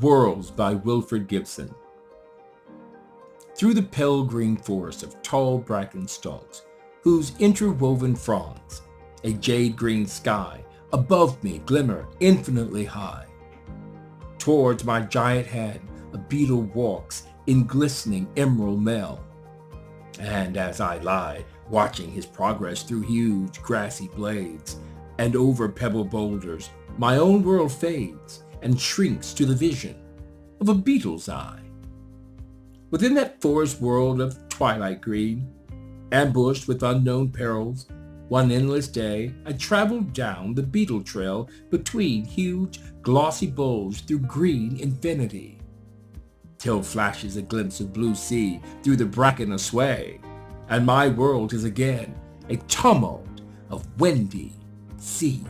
Worlds by Wilfrid Gibson. Through the pale green forest of tall bracken stalks, whose interwoven fronds, a jade green sky above me glimmer infinitely high. Towards my giant head a beetle walks in glistening emerald mail. And as I lie, watching his progress through huge grassy blades and over pebble boulders, my own world fades and shrinks to the vision of a beetle's eye. Within that forest world of twilight green, ambushed with unknown perils, one endless day I traveled down the beetle trail between huge glossy boles through green infinity, till flashes a glimpse of blue sea through the bracken a sway, and my world is again a tumult of windy sea.